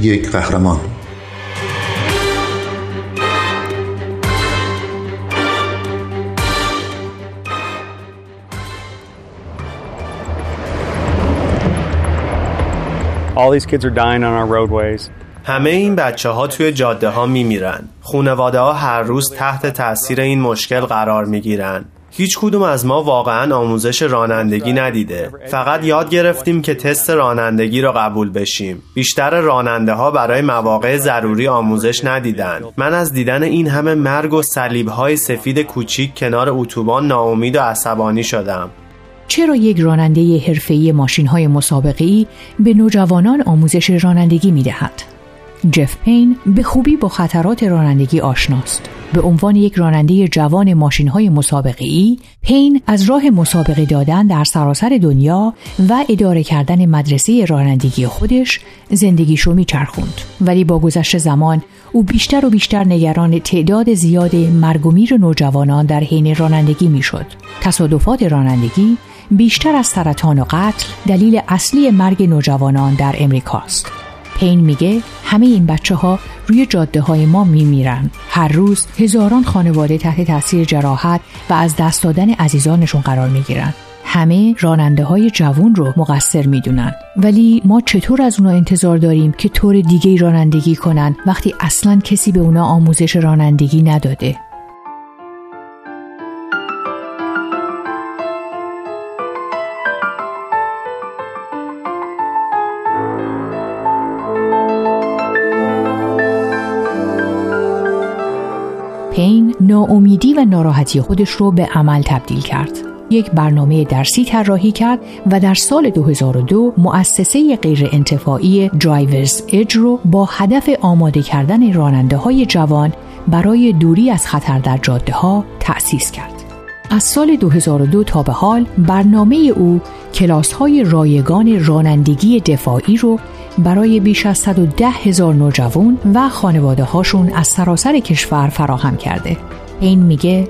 یک قهرمان All these kids are dying on our roadways. همه این بچه ها توی جاده ها می میرن. خونواده ها هر روز تحت تاثیر این مشکل قرار می گیرن. هیچ کدوم از ما واقعا آموزش رانندگی ندیده. فقط یاد گرفتیم که تست رانندگی را قبول بشیم. بیشتر راننده ها برای مواقع ضروری آموزش ندیدن. من از دیدن این همه مرگ و صلیب های سفید کوچیک کنار اتوبان ناامید و عصبانی شدم. چرا یک راننده حرفه‌ای ماشین‌های مسابقه‌ای به نوجوانان آموزش رانندگی می‌دهد؟ جف پین به خوبی با خطرات رانندگی آشناست. به عنوان یک راننده جوان ماشین های مسابقه ای، پین از راه مسابقه دادن در سراسر دنیا و اداره کردن مدرسه رانندگی خودش زندگیشو میچرخوند. ولی با گذشت زمان او بیشتر و بیشتر نگران تعداد زیاد مرگ و میر نوجوانان در حین رانندگی می‌شد. تصادفات رانندگی بیشتر از سرطان و قتل دلیل اصلی مرگ نوجوانان در امریکاست. پین میگه همه این بچه ها روی جاده های ما میمیرن. هر روز هزاران خانواده تحت تاثیر جراحت و از دست دادن عزیزانشون قرار می‌گیرن. همه راننده های جوون رو مقصر می‌دونن. ولی ما چطور از اونا انتظار داریم که طور دیگه رانندگی کنن وقتی اصلا کسی به اونا آموزش رانندگی نداده؟ ناامیدی و ناراحتی خودش رو به عمل تبدیل کرد. یک برنامه درسی طراحی کرد و در سال 2002 مؤسسه غیر انتفاعی درایورز اج رو با هدف آماده کردن راننده های جوان برای دوری از خطر در جاده ها تأسیس کرد. از سال 2002 تا به حال برنامه او کلاس های رایگان رانندگی دفاعی رو برای بیش از 110 هزار نوجوان و خانواده هاشون از سراسر کشور فراهم کرده. این میگه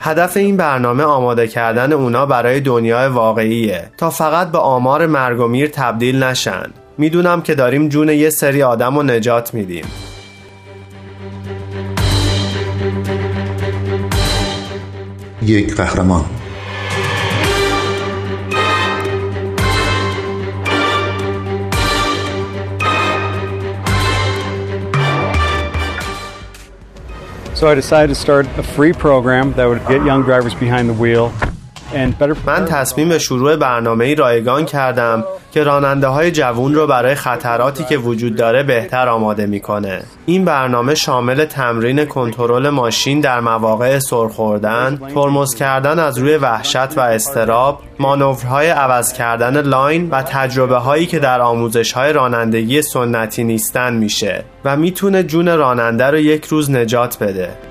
هدف این برنامه آماده کردن اونا برای دنیای واقعیه تا فقط به آمار مرگ و میر تبدیل نشن. می‌دونم که داریم جون یه سری آدم رو نجات میدیم. یک قهرمان So I decided to start a free program that would get young drivers behind the wheel من تصمیم به شروع برنامه ای رایگان کردم که راننده های جوون رو برای خطراتی که وجود داره بهتر آماده می‌کنه. این برنامه شامل تمرین کنترل ماشین در مواقع سرخوردن، ترمز کردن از روی وحشت و استراب، مانورهای عوض کردن لاین و تجربه هایی که در آموزش های رانندگی سنتی نیستن میشه و می‌تونه جون راننده رو یک روز نجات بده.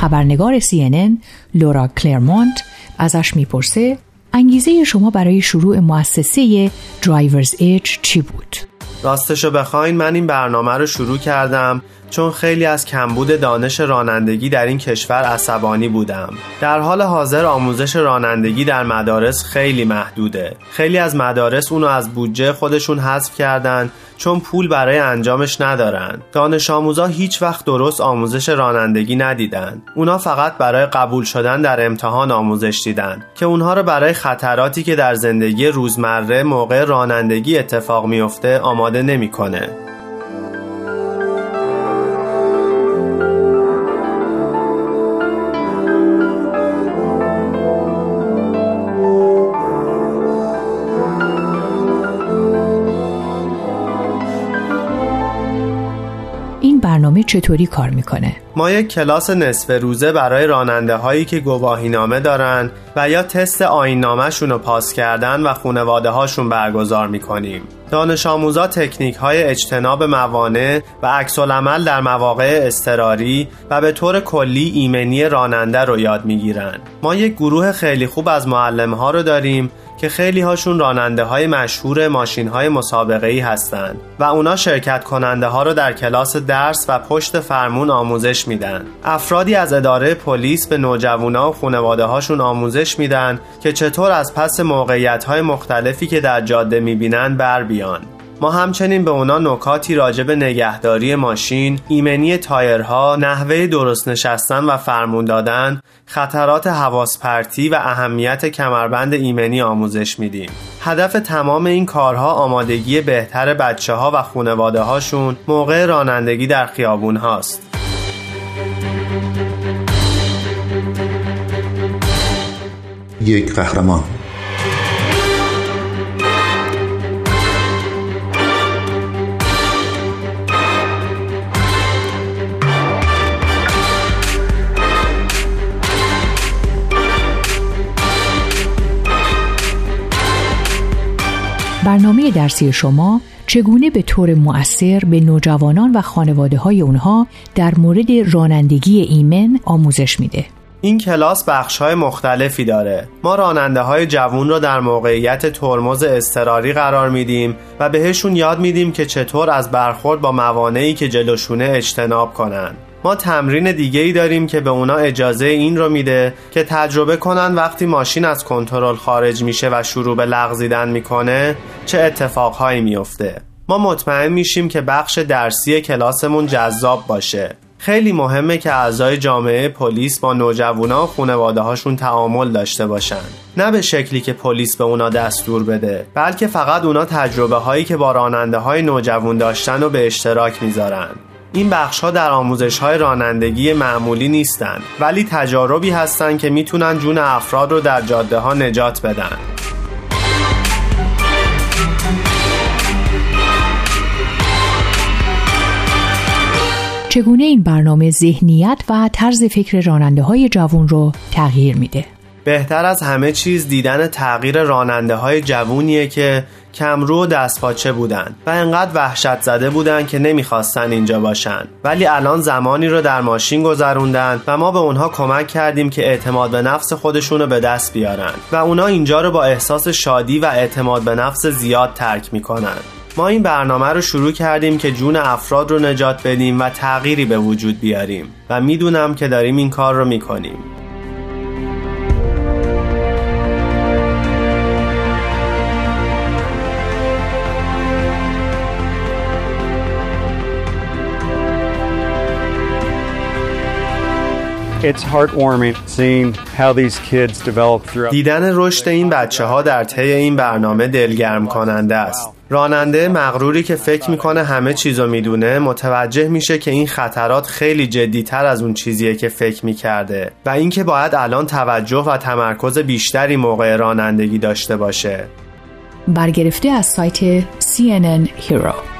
خبرنگار CNN لورا کلرمونت ازش می‌پرسه انگیزه شما برای شروع مؤسسه درایورز ایج چی بود؟ راستشو بخواین من این برنامه رو شروع کردم چون خیلی از کمبود دانش رانندگی در این کشور عصبانی بودم. در حال حاضر آموزش رانندگی در مدارس خیلی محدوده. خیلی از مدارس اونو از بودجه خودشون حذف کردن چون پول برای انجامش ندارن. دانش آموزا هیچ وقت درست آموزش رانندگی ندیدن. اونا فقط برای قبول شدن در امتحان آموزش دیدن که اونها رو برای خطراتی که در زندگی روزمره موقع رانندگی اتفاق میفته آماده نمی‌کنه. چطوری کار می‌کنه؟ ما یک کلاس نصف روزه برای راننده هایی که گواهی نامه دارن و یا تست آین رو پاس کردن و خونواده هاشون برگزار می‌کنیم. دانش آموزا تکنیک های اجتناب موانع و عکس در مواقع اضطراری و به طور کلی ایمنی راننده رو یاد می‌گیرن. ما یک گروه خیلی خوب از معلم ها رو داریم که خیلی هاشون راننده های مشهور ماشین های مسابقه ای هستند و اونا شرکت کننده ها رو در کلاس درس و پشت فرمون آموزش میدن افرادی از اداره پلیس به نوجوانا و خانواده هاشون آموزش میدن که چطور از پس موقعیت های مختلفی که در جاده می‌بینن بر بیان ما همچنین به اونا نکاتی راجع به نگهداری ماشین، ایمنی تایرها، نحوه درست نشستن و فرمون دادن، خطرات حواس پرتی و اهمیت کمربند ایمنی آموزش میدیم. هدف تمام این کارها آمادگی بهتر بچه ها و خونواده هاشون موقع رانندگی در خیابون هاست. یک قهرمان. برنامه درسی شما چگونه به طور مؤثر به نوجوانان و خانواده های اونها در مورد رانندگی ایمن آموزش میده. این کلاس بخش های مختلفی داره ما راننده های جوون رو در موقعیت ترمز اضطراری قرار میدیم و بهشون یاد میدیم که چطور از برخورد با موانعی که جلوشونه اجتناب کنن ما تمرین دیگه ای داریم که به اونا اجازه این رو میده که تجربه کنن وقتی ماشین از کنترل خارج میشه و شروع به لغزیدن می‌کنه چه اتفاقهایی میفته. ما مطمئن میشیم که بخش درسی کلاسمون جذاب باشه. خیلی مهمه که اعضای جامعه پلیس با نوجوانا و خانواده هاشون تعامل داشته باشن. نه به شکلی که پلیس به اونا دستور بده بلکه فقط اونا تجربه هایی که با راننده های نوجوان داشتن و به اشتراک می‌ذارن. این بخش ها در آموزش های رانندگی معمولی نیستند ولی تجاربی هستند که می‌تونن جون افراد رو در جاده ها نجات بدن چگونه این برنامه ذهنیت و طرز فکر راننده های جوان رو تغییر میده؟ بهتر از همه چیز دیدن تغییر راننده های جوونیه که کمرو و دستپاچه بودن و انقدر وحشت زده بودن که نمی‌خواستن اینجا باشن. ولی الان زمانی رو در ماشین گذروندن و ما به اونها کمک کردیم که اعتماد به نفس خودشون به دست بیارن و اونا اینجا رو با احساس شادی و اعتماد به نفس زیاد ترک می‌کنن. ما این برنامه رو شروع کردیم که جون افراد رو نجات بدیم و تغییری به وجود بیاریم و می‌دونم که داریم این کار رو می‌کنیم. It's heartwarming seeing how these kids develop throughout. دیدن رشد این بچه ها در طی این برنامه دلگرم کننده است. راننده مغروری که فکر می‌کنه همه چیزو می‌دونه متوجه میشه که این خطرات خیلی جدیتر از اون چیزیه که فکر می‌کرده و اینکه باید الان توجه و تمرکز بیشتری موقع رانندگی داشته باشه. برگرفته از سایت CNN Hero